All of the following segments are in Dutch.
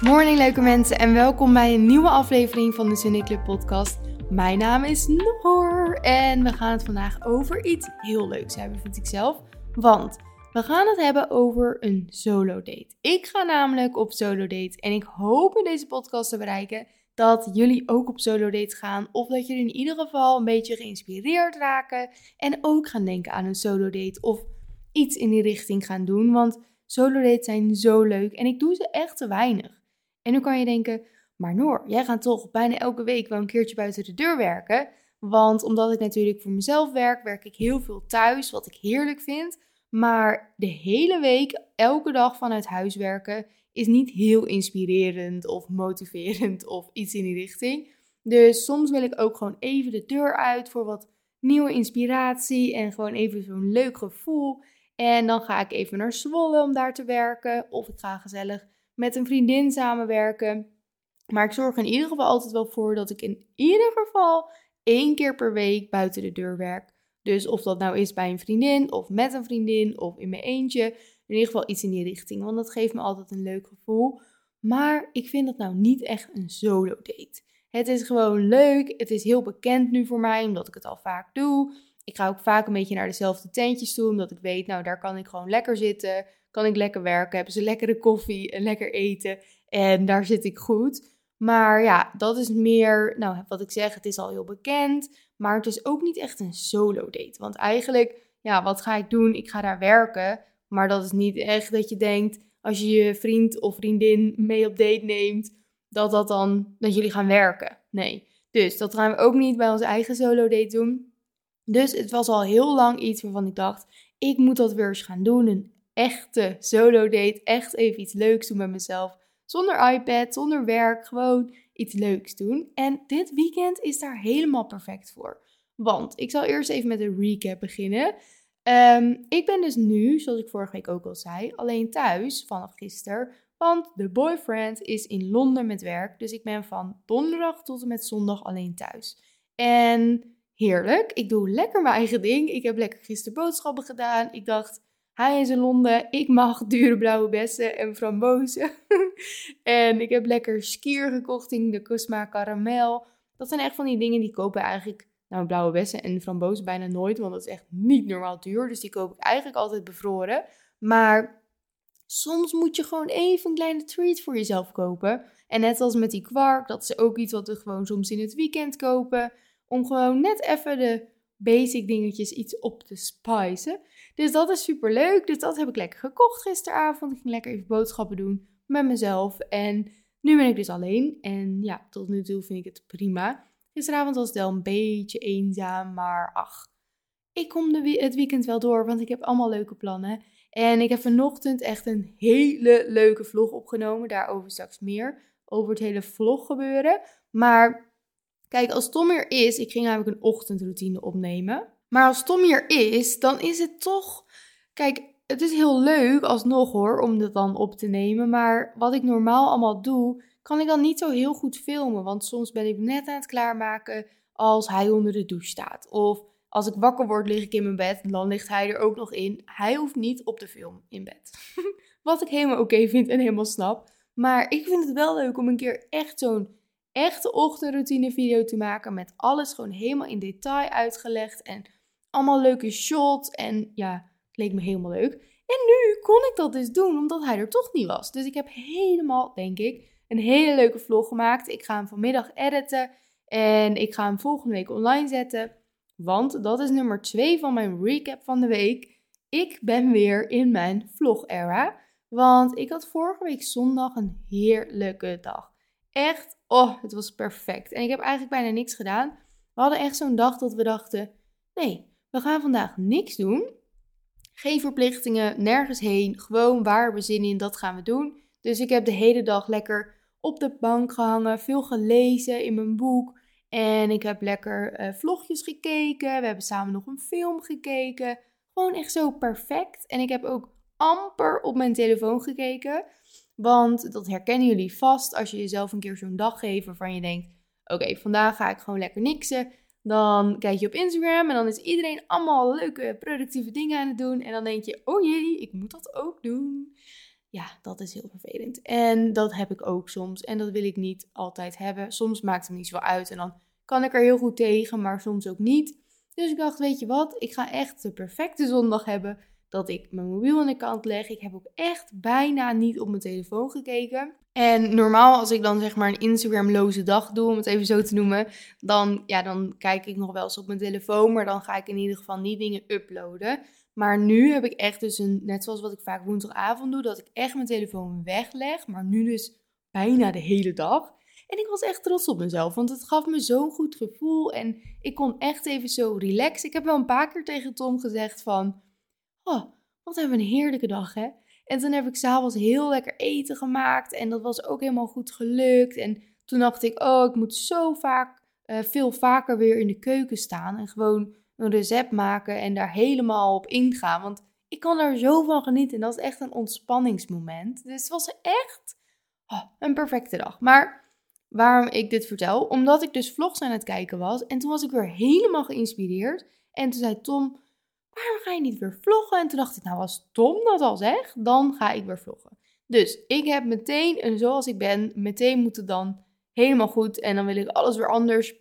Morning leuke mensen en welkom bij een nieuwe aflevering van de Club podcast. Mijn naam is Noor en we gaan het vandaag over iets heel leuks hebben, vind ik zelf. Want we gaan het hebben over een solo date. Ik ga namelijk op solo date en ik hoop in deze podcast te bereiken dat jullie ook op solo date gaan. Of dat jullie in ieder geval een beetje geïnspireerd raken en ook gaan denken aan een solo date of iets in die richting gaan doen. Want solo dates zijn zo leuk en ik doe ze echt te weinig. En nu kan je denken, maar Noor, jij gaat toch bijna elke week wel een keertje buiten de deur werken. Want omdat ik natuurlijk voor mezelf werk, werk ik heel veel thuis, wat ik heerlijk vind. Maar de hele week, elke dag vanuit huis werken, is niet heel inspirerend of motiverend of iets in die richting. Dus soms wil ik ook gewoon even de deur uit voor wat nieuwe inspiratie en gewoon even zo'n leuk gevoel. En dan ga ik even naar Zwolle om daar te werken. Of ik ga gezellig met een vriendin samenwerken. Maar ik zorg in ieder geval altijd wel voor dat ik in ieder geval één keer per week buiten de deur werk. Dus of dat nou is bij een vriendin of met een vriendin of in mijn eentje. In ieder geval iets in die richting, want dat geeft me altijd een leuk gevoel. Maar ik vind dat nou niet echt een solo date. Het is gewoon leuk. Het is heel bekend nu voor mij, omdat ik het al vaak doe. Ik ga ook vaak een beetje naar dezelfde tentjes toe, omdat ik weet, nou daar kan ik gewoon lekker zitten kan ik lekker werken, hebben ze lekkere koffie en lekker eten en daar zit ik goed. Maar ja, dat is meer, nou wat ik zeg, het is al heel bekend, maar het is ook niet echt een solo date. Want eigenlijk, ja, wat ga ik doen? Ik ga daar werken, maar dat is niet echt dat je denkt, als je je vriend of vriendin mee op date neemt, dat dat dan, dat jullie gaan werken. Nee. Dus dat gaan we ook niet bij onze eigen solo date doen. Dus het was al heel lang iets waarvan ik dacht, ik moet dat weer eens gaan doen. Echte solo date. Echt even iets leuks doen met mezelf. Zonder iPad, zonder werk. Gewoon iets leuks doen. En dit weekend is daar helemaal perfect voor. Want ik zal eerst even met een recap beginnen. Ehm, ik ben dus nu, zoals ik vorige week ook al zei, alleen thuis vanaf gisteren. Want de boyfriend is in Londen met werk. Dus ik ben van donderdag tot en met zondag alleen thuis. En heerlijk. Ik doe lekker mijn eigen ding. Ik heb lekker gisteren boodschappen gedaan. Ik dacht, hij is in Londen. Ik mag dure blauwe bessen en frambozen. en ik heb lekker skier gekocht in de Cosma Caramel. Dat zijn echt van die dingen die kopen eigenlijk nou, blauwe bessen en frambozen bijna nooit. Want dat is echt niet normaal duur. Dus die koop ik eigenlijk altijd bevroren. Maar soms moet je gewoon even een kleine treat voor jezelf kopen. En net als met die kwark, dat is ook iets wat we gewoon soms in het weekend kopen. Om gewoon net even de basic dingetjes iets op te spicen. Dus dat is super leuk. Dus dat heb ik lekker gekocht gisteravond. Ik ging lekker even boodschappen doen met mezelf. En nu ben ik dus alleen. En ja, tot nu toe vind ik het prima. Gisteravond was het wel een beetje eenzaam, maar ach, ik kom de, het weekend wel door, want ik heb allemaal leuke plannen. En ik heb vanochtend echt een hele leuke vlog opgenomen. Daarover straks meer. Over het hele vlog gebeuren. Maar Kijk, als Tom er is, ik ging namelijk een ochtendroutine opnemen. Maar als Tom hier is, dan is het toch. Kijk, het is heel leuk alsnog hoor, om dat dan op te nemen. Maar wat ik normaal allemaal doe, kan ik dan niet zo heel goed filmen. Want soms ben ik net aan het klaarmaken als hij onder de douche staat. Of als ik wakker word, lig ik in mijn bed. En dan ligt hij er ook nog in. Hij hoeft niet op de film in bed. wat ik helemaal oké vind en helemaal snap. Maar ik vind het wel leuk om een keer echt zo'n echte ochtendroutine video te maken met alles gewoon helemaal in detail uitgelegd en allemaal leuke shots en ja, het leek me helemaal leuk. En nu kon ik dat dus doen omdat hij er toch niet was. Dus ik heb helemaal, denk ik, een hele leuke vlog gemaakt. Ik ga hem vanmiddag editen en ik ga hem volgende week online zetten. Want dat is nummer 2 van mijn recap van de week. Ik ben weer in mijn vlog-era. Want ik had vorige week zondag een heerlijke dag. Echt Oh, het was perfect. En ik heb eigenlijk bijna niks gedaan. We hadden echt zo'n dag dat we dachten: nee, we gaan vandaag niks doen. Geen verplichtingen, nergens heen. Gewoon waar we zin in, dat gaan we doen. Dus ik heb de hele dag lekker op de bank gehangen, veel gelezen in mijn boek. En ik heb lekker uh, vlogjes gekeken. We hebben samen nog een film gekeken. Gewoon echt zo perfect. En ik heb ook amper op mijn telefoon gekeken. Want dat herkennen jullie vast als je jezelf een keer zo'n dag geeft waarvan je denkt: oké, vandaag ga ik gewoon lekker niksen. Dan kijk je op Instagram en dan is iedereen allemaal leuke productieve dingen aan het doen. En dan denk je: oh jee, ik moet dat ook doen. Ja, dat is heel vervelend. En dat heb ik ook soms. En dat wil ik niet altijd hebben. Soms maakt het me niet zo uit en dan kan ik er heel goed tegen, maar soms ook niet. Dus ik dacht, weet je wat, ik ga echt de perfecte zondag hebben dat ik mijn mobiel aan de kant leg. Ik heb ook echt bijna niet op mijn telefoon gekeken. En normaal als ik dan zeg maar een Instagram-loze dag doe, om het even zo te noemen, dan, ja, dan kijk ik nog wel eens op mijn telefoon, maar dan ga ik in ieder geval niet dingen uploaden. Maar nu heb ik echt dus een, net zoals wat ik vaak woensdagavond doe, dat ik echt mijn telefoon wegleg, maar nu dus bijna de hele dag. En ik was echt trots op mezelf, want het gaf me zo'n goed gevoel en ik kon echt even zo relaxen. Ik heb wel een paar keer tegen Tom gezegd van, oh, wat hebben we een heerlijke dag hè. En toen heb ik s'avonds heel lekker eten gemaakt en dat was ook helemaal goed gelukt. En toen dacht ik, oh, ik moet zo vaak, uh, veel vaker weer in de keuken staan en gewoon een recept maken en daar helemaal op ingaan. Want ik kan er zo van genieten en dat is echt een ontspanningsmoment. Dus het was echt oh, een perfecte dag. Maar waarom ik dit vertel? Omdat ik dus vlogs aan het kijken was en toen was ik weer helemaal geïnspireerd. En toen zei Tom, waarom ga je niet weer vloggen? En toen dacht ik, nou als Tom dat al zegt, dan ga ik weer vloggen. Dus ik heb meteen, en zoals ik ben, meteen moeten dan helemaal goed. En dan wil ik alles weer anders.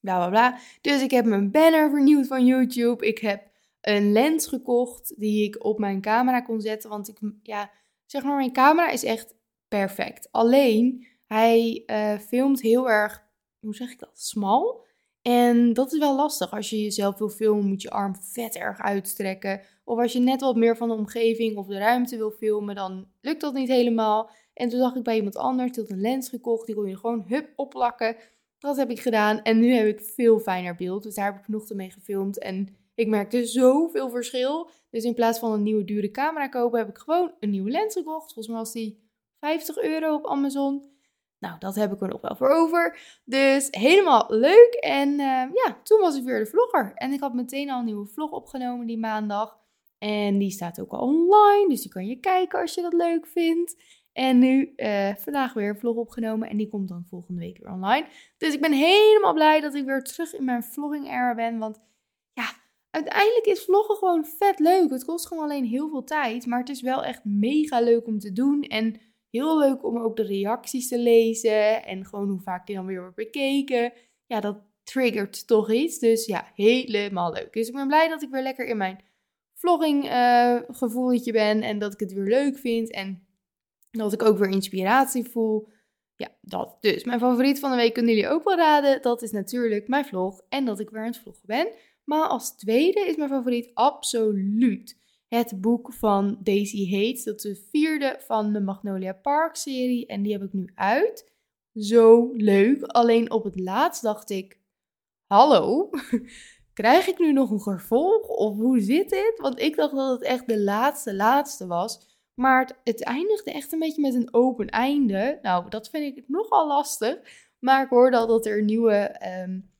Bla bla bla. Dus ik heb mijn banner vernieuwd van YouTube. Ik heb een lens gekocht die ik op mijn camera kon zetten. Want ik, ja, zeg maar, mijn camera is echt perfect. Alleen, hij uh, filmt heel erg, hoe zeg ik dat, smal. En dat is wel lastig. Als je jezelf wil filmen, moet je arm vet erg uitstrekken. Of als je net wat meer van de omgeving of de ruimte wil filmen, dan lukt dat niet helemaal. En toen zag ik bij iemand anders, die had een lens gekocht, die kon je gewoon hup opplakken. Dat heb ik gedaan en nu heb ik veel fijner beeld. Dus daar heb ik nog mee gefilmd en ik merkte zoveel verschil. Dus in plaats van een nieuwe dure camera kopen, heb ik gewoon een nieuwe lens gekocht. Volgens mij was die 50 euro op Amazon. Nou, dat heb ik er nog wel voor over. Dus helemaal leuk. En uh, ja, toen was ik weer de vlogger. En ik had meteen al een nieuwe vlog opgenomen die maandag. En die staat ook al online. Dus die kan je kijken als je dat leuk vindt. En nu uh, vandaag weer een vlog opgenomen. En die komt dan volgende week weer online. Dus ik ben helemaal blij dat ik weer terug in mijn vlogging era ben. Want ja, uiteindelijk is vloggen gewoon vet leuk. Het kost gewoon alleen heel veel tijd. Maar het is wel echt mega leuk om te doen. En heel leuk om ook de reacties te lezen en gewoon hoe vaak die dan weer wordt bekeken. Ja, dat triggert toch iets. Dus ja, helemaal leuk. Dus ik ben blij dat ik weer lekker in mijn vlogging uh, gevoeletje ben en dat ik het weer leuk vind en dat ik ook weer inspiratie voel. Ja, dat dus. Mijn favoriet van de week kunnen jullie ook wel raden. Dat is natuurlijk mijn vlog en dat ik weer aan het vloggen ben. Maar als tweede is mijn favoriet absoluut het boek van Daisy Hates. Dat is de vierde van de Magnolia Park serie en die heb ik nu uit. Zo leuk. Alleen op het laatst dacht ik, hallo, krijg ik nu nog een vervolg of hoe zit dit? Want ik dacht dat het echt de laatste laatste was. Maar het, eindigde echt een beetje met een open einde. Nou, dat vind ik nogal lastig. Maar ik hoorde al dat er een nieuwe, um,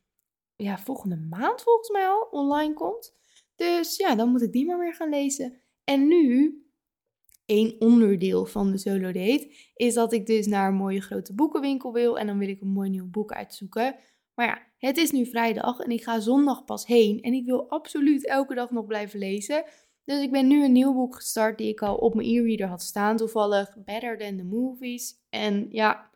ja, volgende maand volgens mij al online komt. Dus ja, dan moet ik die maar weer gaan lezen. En nu, één onderdeel van de solo date, is dat ik dus naar een mooie grote boekenwinkel wil. En dan wil ik een mooi nieuw boek uitzoeken. Maar ja, het is nu vrijdag en ik ga zondag pas heen. En ik wil absoluut elke dag nog blijven lezen. Dus ik ben nu een nieuw boek gestart die ik al op mijn e-reader had staan. Toevallig Better Than the Movies. En ja,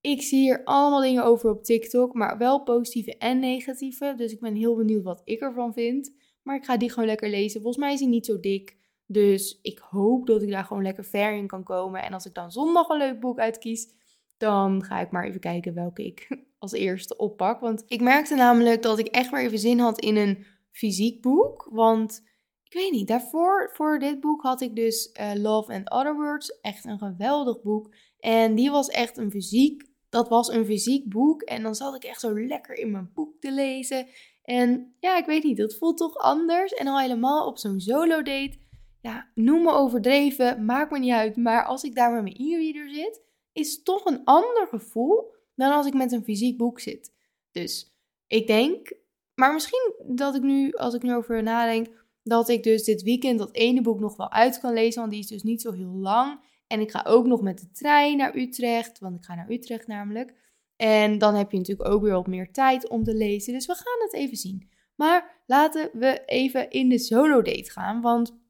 ik zie hier allemaal dingen over op TikTok, maar wel positieve en negatieve. Dus ik ben heel benieuwd wat ik ervan vind. Maar ik ga die gewoon lekker lezen. Volgens mij is hij niet zo dik. Dus ik hoop dat ik daar gewoon lekker ver in kan komen. En als ik dan zondag een leuk boek uitkies, dan ga ik maar even kijken welke ik als eerste oppak. Want ik merkte namelijk dat ik echt maar even zin had in een fysiek boek. Want ik weet niet, daarvoor, voor dit boek had ik dus uh, Love and Other Words. Echt een geweldig boek. En die was echt een fysiek, dat was een fysiek boek. En dan zat ik echt zo lekker in mijn boek te lezen. En ja, ik weet niet, dat voelt toch anders. En al helemaal op zo'n solo date. Ja, noem me overdreven, maakt me niet uit. Maar als ik daar met mijn e-reader zit, is toch een ander gevoel dan als ik met een fysiek boek zit. Dus ik denk, maar misschien dat ik nu, als ik nu over nadenk, dat ik dus dit weekend dat ene boek nog wel uit kan lezen. Want die is dus niet zo heel lang. En ik ga ook nog met de trein naar Utrecht, want ik ga naar Utrecht namelijk. En dan heb je natuurlijk ook weer wat meer tijd om te lezen. Dus we gaan het even zien. Maar laten we even in de solo date gaan. Want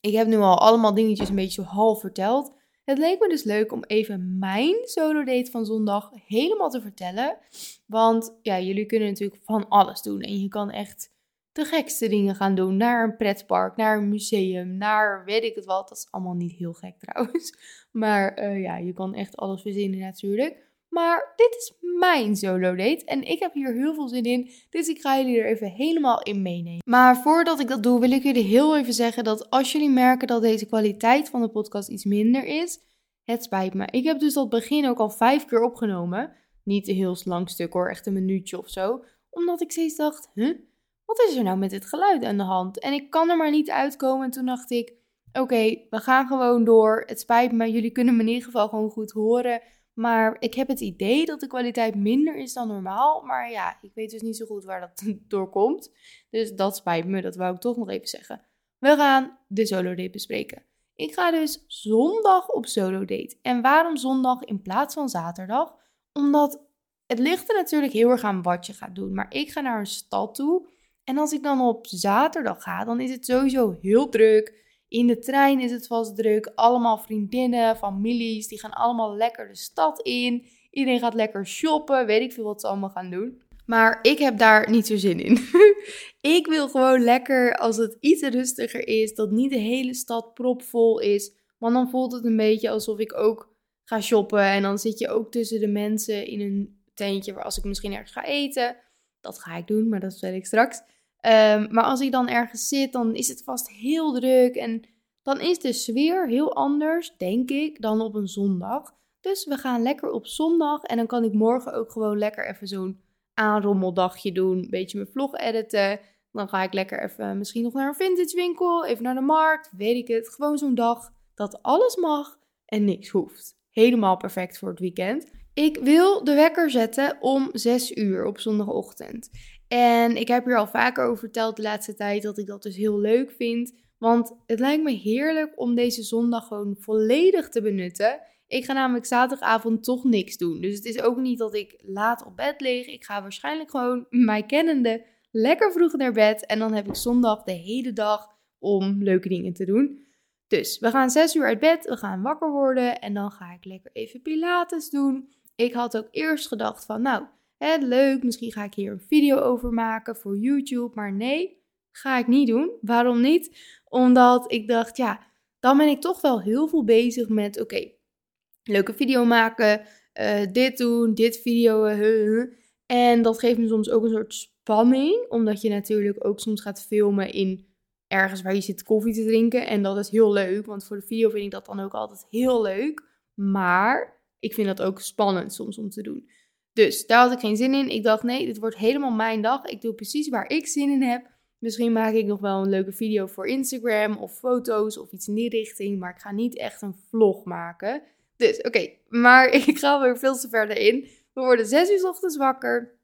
Ik heb nu al allemaal dingetjes een beetje zo half verteld. Het leek me dus leuk om even mijn solo date van zondag helemaal te vertellen. Want ja, jullie kunnen natuurlijk van alles doen. En je kan echt de gekste dingen gaan doen. Naar een pretpark, naar een museum, naar weet ik het wat. Dat is allemaal niet heel gek trouwens. Maar uh, ja, je kan echt alles verzinnen natuurlijk. Maar dit is mijn solo date en ik heb hier heel veel zin in. Dus ik ga jullie er even helemaal in meenemen. Maar voordat ik dat doe, wil ik jullie heel even zeggen dat als jullie merken dat deze kwaliteit van de podcast iets minder is, het spijt me. Ik heb dus dat begin ook al vijf keer opgenomen. Niet een heel lang stuk hoor, echt een minuutje of zo. Omdat ik steeds dacht, huh? Wat is er nou met dit geluid aan de hand? En ik kan er maar niet uitkomen. En toen dacht ik, oké, we gaan gewoon door. Het spijt me, jullie kunnen me in ieder geval gewoon goed horen. Maar ik heb het idee dat de kwaliteit minder is dan normaal. Maar ja, ik weet dus niet zo goed waar dat door komt. Dus dat spijt me, dat wou ik toch nog even zeggen. We gaan de solo date bespreken. Ik ga dus zondag op solo date. En waarom zondag in plaats van zaterdag? Omdat het ligt er natuurlijk heel erg aan wat je gaat doen. Maar ik ga naar een stad toe. En als ik dan op zaterdag ga, dan is het sowieso heel druk. In de trein is het vast druk. Allemaal vriendinnen, families, die gaan allemaal lekker de stad in. Iedereen gaat lekker shoppen. Weet ik veel wat ze allemaal gaan doen. Maar ik heb daar niet zo zin in. ik wil gewoon lekker als het iets rustiger is. Dat niet de hele stad propvol is. Want dan voelt het een beetje alsof ik ook ga shoppen. En dan zit je ook tussen de mensen in een tentje waar als ik misschien ergens ga eten. Dat ga ik doen, maar dat vertel ik straks. Ehm, maar als ik dan ergens zit, dan is het vast heel druk. En dan is de sfeer heel anders, denk ik, dan op een zondag. Dus we gaan lekker op zondag. En dan kan ik morgen ook gewoon lekker even zo'n aanrommeldagje doen. Een beetje mijn vlog editen. Dan ga ik lekker even misschien nog naar een vintage winkel. Even naar de markt. Weet ik het. Gewoon zo'n dag dat alles mag en niks hoeft. Helemaal perfect voor het weekend. Ik wil de wekker zetten om 6 uur op zondagochtend. En ik heb hier al vaker over verteld de laatste tijd dat ik dat dus heel leuk vind. Want het lijkt me heerlijk om deze zondag gewoon volledig te benutten. Ik ga namelijk zaterdagavond toch niks doen. Dus het is ook niet dat ik laat op bed lig. Ik ga waarschijnlijk gewoon, mij kennende, lekker vroeg naar bed. En dan heb ik zondag de hele dag om leuke dingen te doen. Dus we gaan 6 uur uit bed, we gaan wakker worden en dan ga ik lekker even Pilates doen. Ik had ook eerst gedacht van, nou, hè, leuk, misschien ga ik hier een video over maken voor YouTube. Maar nee, ga ik niet doen. Waarom niet? Omdat ik dacht, ja, dan ben ik toch wel heel veel bezig met, oké, leuke video maken, uh, dit doen, dit video. Uh, en dat geeft me soms ook een soort spanning, omdat je natuurlijk ook soms gaat filmen in ergens waar je zit koffie te drinken. En dat is heel leuk, want voor de video vind ik dat dan ook altijd heel leuk. Maar ik vind dat ook spannend soms om te doen. Dus daar had ik geen zin in. Ik dacht, nee, dit wordt helemaal mijn dag. Ik doe precies waar ik zin in heb. Misschien maak ik nog wel een leuke video voor Instagram of foto's of iets in die richting. Maar ik ga niet echt een vlog maken. Dus oké, maar ik ga weer veel te verder in. We worden zes uur ochtends wakker.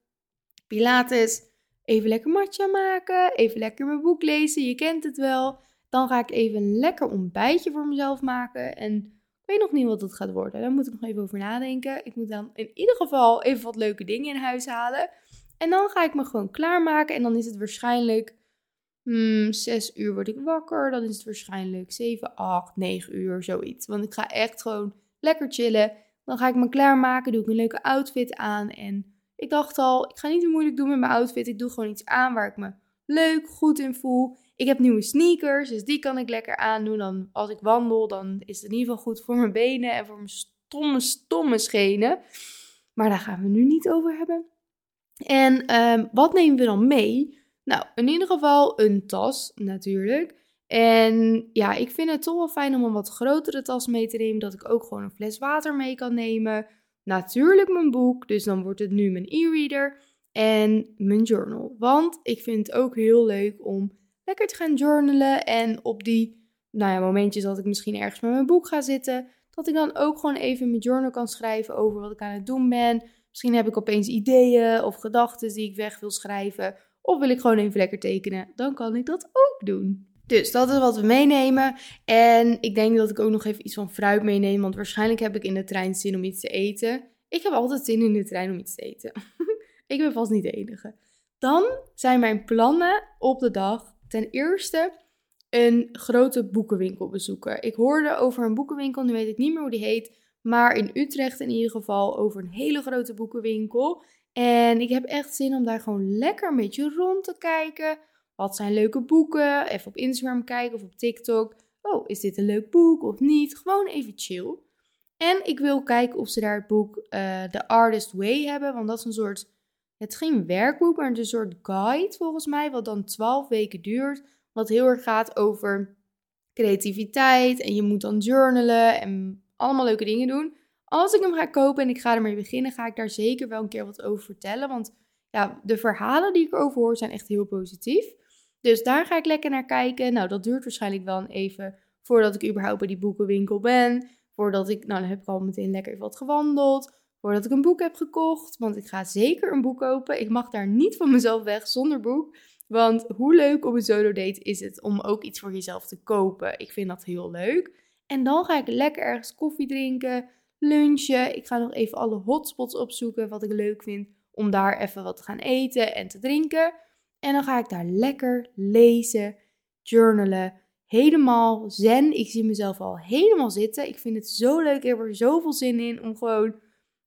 Pilates. Even lekker matcha maken. Even lekker mijn boek lezen. Je kent het wel. Dan ga ik even een lekker ontbijtje voor mezelf maken. En weet nog niet wat het gaat worden. Daar moet ik nog even over nadenken. Ik moet dan in ieder geval even wat leuke dingen in huis halen. En dan ga ik me gewoon klaarmaken. En dan is het waarschijnlijk hmm, 6 uur word ik wakker. Dan is het waarschijnlijk 7, 8, 9 uur, zoiets. Want ik ga echt gewoon lekker chillen. Dan ga ik me klaarmaken, doe ik een leuke outfit aan. En ik dacht al, ik ga niet te moeilijk doen met mijn outfit. Ik doe gewoon iets aan waar ik me leuk, goed in voel. Ik heb nieuwe sneakers, dus die kan ik lekker aandoen. Dan, als ik wandel, dan is het in ieder geval goed voor mijn benen en voor mijn stomme, stomme schenen. Maar daar gaan we nu niet over hebben. En um, wat nemen we dan mee? Nou, in ieder geval een tas natuurlijk. En ja, ik vind het toch wel fijn om een wat grotere tas mee te nemen. Dat ik ook gewoon een fles water mee kan nemen. Natuurlijk mijn boek, dus dan wordt het nu mijn e-reader. En mijn journal. Want ik vind het ook heel leuk om lekker te gaan journalen. En op die nou ja, momentjes dat ik misschien ergens met mijn boek ga zitten. Dat ik dan ook gewoon even mijn journal kan schrijven over wat ik aan het doen ben. Misschien heb ik opeens ideeën of gedachten die ik weg wil schrijven. Of wil ik gewoon even lekker tekenen. Dan kan ik dat ook doen. Dus dat is wat we meenemen. En ik denk dat ik ook nog even iets van fruit meeneem. Want waarschijnlijk heb ik in de trein zin om iets te eten. Ik heb altijd zin in de trein om iets te eten. ik ben vast niet de enige. Dan zijn mijn plannen op de dag. Ten eerste een grote boekenwinkel bezoeken. Ik hoorde over een boekenwinkel, nu weet ik niet meer hoe die heet, maar in Utrecht in ieder geval over een hele grote boekenwinkel. En ik heb echt zin om daar gewoon lekker een beetje rond te kijken. Wat zijn leuke boeken? Even op Instagram kijken of op TikTok. Oh, is dit een leuk boek of niet? Gewoon even chill. En ik wil kijken of ze daar het boek uh, The Artist Way hebben. Want dat is een soort. Het is geen werkboek, maar een soort guide volgens mij. Wat dan 12 weken duurt. Wat heel erg gaat over creativiteit. En je moet dan journalen en allemaal leuke dingen doen. Als ik hem ga kopen en ik ga ermee beginnen, ga ik daar zeker wel een keer wat over vertellen. Want ja, de verhalen die ik erover hoor zijn echt heel positief. Dus daar ga ik lekker naar kijken. Nou, dat duurt waarschijnlijk wel even voordat ik überhaupt bij die boekenwinkel ben. Voordat ik, nou dan heb ik al meteen lekker even wat gewandeld. Voordat ik een boek heb gekocht. Want ik ga zeker een boek kopen. Ik mag daar niet van mezelf weg zonder boek. Want hoe leuk op een solo date is het om ook iets voor jezelf te kopen. Ik vind dat heel leuk. En dan ga ik lekker ergens koffie drinken, lunchen. Ik ga nog even alle hotspots opzoeken wat ik leuk vind om daar even wat te gaan eten en te drinken. En dan ga ik daar lekker lezen, journalen, helemaal zen. Ik zie mezelf al helemaal zitten. Ik vind het zo leuk. Ik heb er zoveel zin in om gewoon,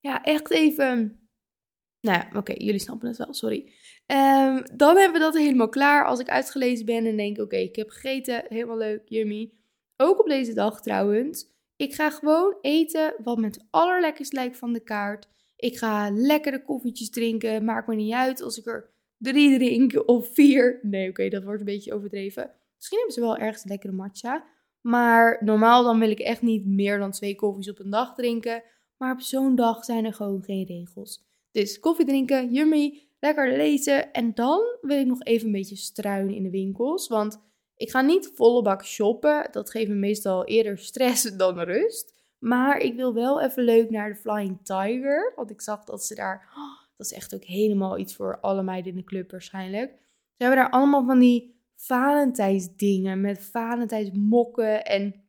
ja, echt even. Nou ja, oké, jullie snappen het wel, sorry. Um, dan hebben we dat helemaal klaar. Als ik uitgelezen ben en denk, oké, ik heb gegeten, helemaal leuk, yummy. Ook op deze dag trouwens. Ik ga gewoon eten wat me het allerlekkerst lijkt van de kaart. Ik ga lekkere koffietjes drinken. Maakt me niet uit als ik er drie drink of vier. Nee, oké, dat wordt een beetje overdreven. Misschien hebben ze wel ergens lekkere matcha. Maar normaal dan wil ik echt niet meer dan twee koffies op een dag drinken. Maar op zo'n dag zijn er gewoon geen regels. Dus koffie drinken, yummy, lekker lezen. En dan wil ik nog even een beetje struinen in de winkels. Want ik ga niet volle bak shoppen. Dat geeft me meestal eerder stress dan rust. Maar ik wil wel even leuk naar de Flying Tiger. Want ik zag dat ze daar. Oh, dat is echt ook helemaal iets voor alle meiden in de club waarschijnlijk. Ze hebben daar allemaal van die Valentijnsdingen. Met Valentijnsmokken en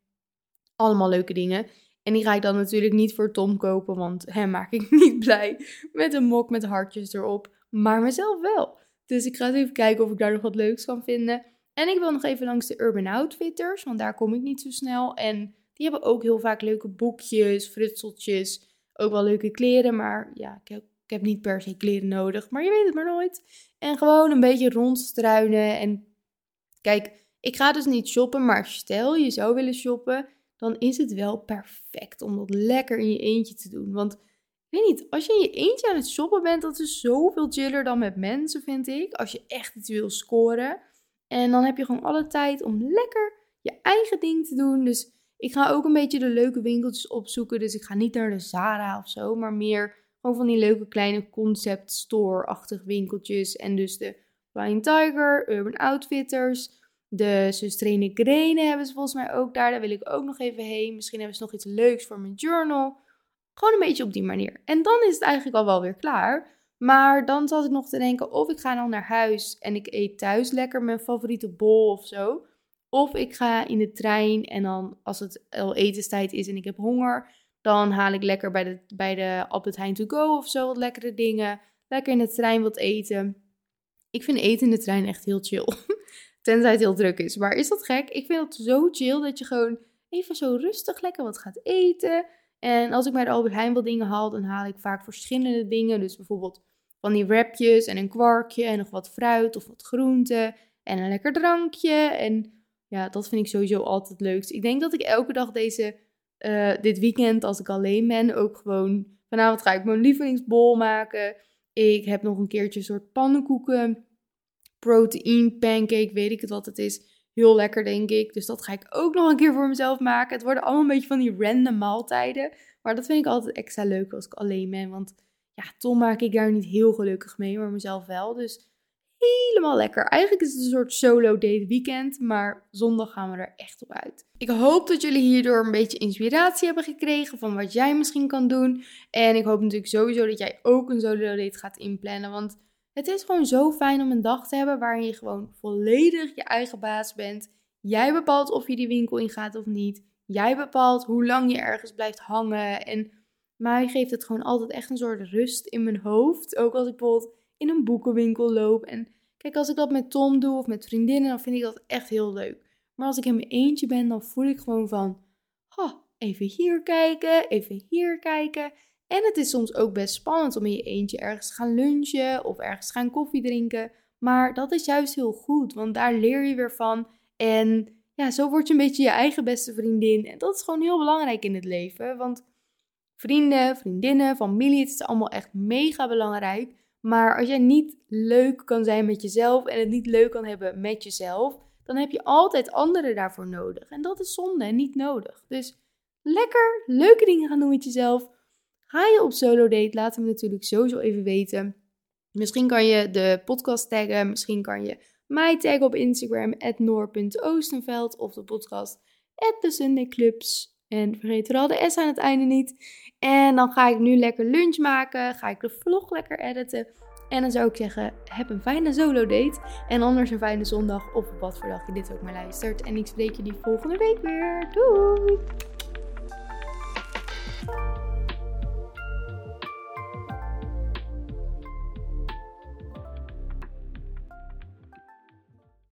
allemaal leuke dingen. En die ga ik dan natuurlijk niet voor Tom kopen. Want hem maak ik niet blij met een mok met hartjes erop. Maar mezelf wel. Dus ik ga eens even kijken of ik daar nog wat leuks kan vinden. En ik wil nog even langs de Urban Outfitters, want daar kom ik niet zo snel. En die hebben ook heel vaak leuke boekjes, frutseltjes, ook wel leuke kleren. Maar ja, ik heb, ik heb niet per se kleren nodig, maar je weet het maar nooit. En gewoon een beetje rondstruinen. En kijk, ik ga dus niet shoppen, maar stel je zou willen shoppen, dan is het wel perfect om dat lekker in je eentje te doen. Want ik weet niet, als je in je eentje aan het shoppen bent, dat is zoveel chiller dan met mensen, vind ik. Als je echt iets wil scoren. En dan heb je gewoon alle tijd om lekker je eigen ding te doen. Dus ik ga ook een beetje de leuke winkeltjes opzoeken. Dus ik ga niet naar de Zara of zo, maar meer gewoon van die leuke kleine concept store-achtig winkeltjes. En dus de Flying Tiger, Urban Outfitters, de Sustrene Grene hebben ze volgens mij ook daar. Daar wil ik ook nog even heen. Misschien hebben ze nog iets leuks voor mijn journal. Gewoon een beetje op die manier. En dan is het eigenlijk al wel weer klaar. Maar dan zat ik nog te denken of ik ga dan naar huis en ik eet thuis lekker mijn favoriete bol of zo. Of ik ga in de trein en dan als het al etenstijd is en ik heb honger, dan haal ik lekker bij de, bij de Albert Heijn to go of zo wat lekkere dingen. Lekker in de trein wat eten. Ik vind eten in de trein echt heel chill. Tenzij het heel druk is. Maar is dat gek? Ik vind het zo chill dat je gewoon even zo rustig lekker wat gaat eten. En als ik bij de Albert Heijn wat dingen haal, dan haal ik vaak verschillende dingen. Dus bijvoorbeeld van die wrapjes en een kwarkje en nog wat fruit of wat groente en een lekker drankje. En ja, dat vind ik sowieso altijd leuk. Ik denk dat ik elke dag deze, uh, dit weekend, als ik alleen ben, ook gewoon... Vanavond ga ik mijn lievelingsbol maken. Ik heb nog een keertje een soort pannenkoeken, protein pancake, weet ik het wat het is. Heel lekker, denk ik. Dus dat ga ik ook nog een keer voor mezelf maken. Het worden allemaal een beetje van die random maaltijden. Maar dat vind ik altijd extra leuk als ik alleen ben. Want ja, Tom maak ik daar niet heel gelukkig mee, maar mezelf wel. Dus helemaal lekker. Eigenlijk is het een soort solo date weekend, maar zondag gaan we er echt op uit. Ik hoop dat jullie hierdoor een beetje inspiratie hebben gekregen van wat jij misschien kan doen. En ik hoop natuurlijk sowieso dat jij ook een solo date gaat inplannen, want het is gewoon zo fijn om een dag te hebben waarin je gewoon volledig je eigen baas bent. Jij bepaalt of je die winkel ingaat of niet. Jij bepaalt hoe lang je ergens blijft hangen en mij geeft het gewoon altijd echt een soort rust in mijn hoofd. Ook als ik bijvoorbeeld in een boekenwinkel loop. En kijk, als ik dat met Tom doe of met vriendinnen, dan vind ik dat echt heel leuk. Maar als ik in mijn eentje ben, dan voel ik gewoon van, even hier kijken, even hier kijken. En het is soms ook best spannend om in je eentje ergens te gaan lunchen of ergens gaan koffie drinken. Maar dat is juist heel goed, want daar leer je weer van. En ja, zo word je een beetje je eigen beste vriendin. En dat is gewoon heel belangrijk in het leven. Want vrienden, vriendinnen, familie, het is allemaal echt mega belangrijk. Maar als jij niet leuk kan zijn met jezelf en het niet leuk kan hebben met jezelf, dan heb je altijd anderen daarvoor nodig. En dat is zonde en niet nodig. Dus lekker leuke dingen gaan doen met jezelf. Ga je op solo date? Laat me natuurlijk sowieso even weten. Misschien kan je de podcast taggen. Misschien kan je mij taggen op Instagram, noor.oostenveld. Of de podcast, @thesundayclubs. En vergeet vooral de S aan het einde niet. En dan ga ik nu lekker lunch maken. Ga ik de vlog lekker editen. En dan zou ik zeggen, heb een fijne solo date. En anders een fijne zondag of op wat voor dag je dit ook maar luistert. En ik spreek je die volgende week weer. Doei!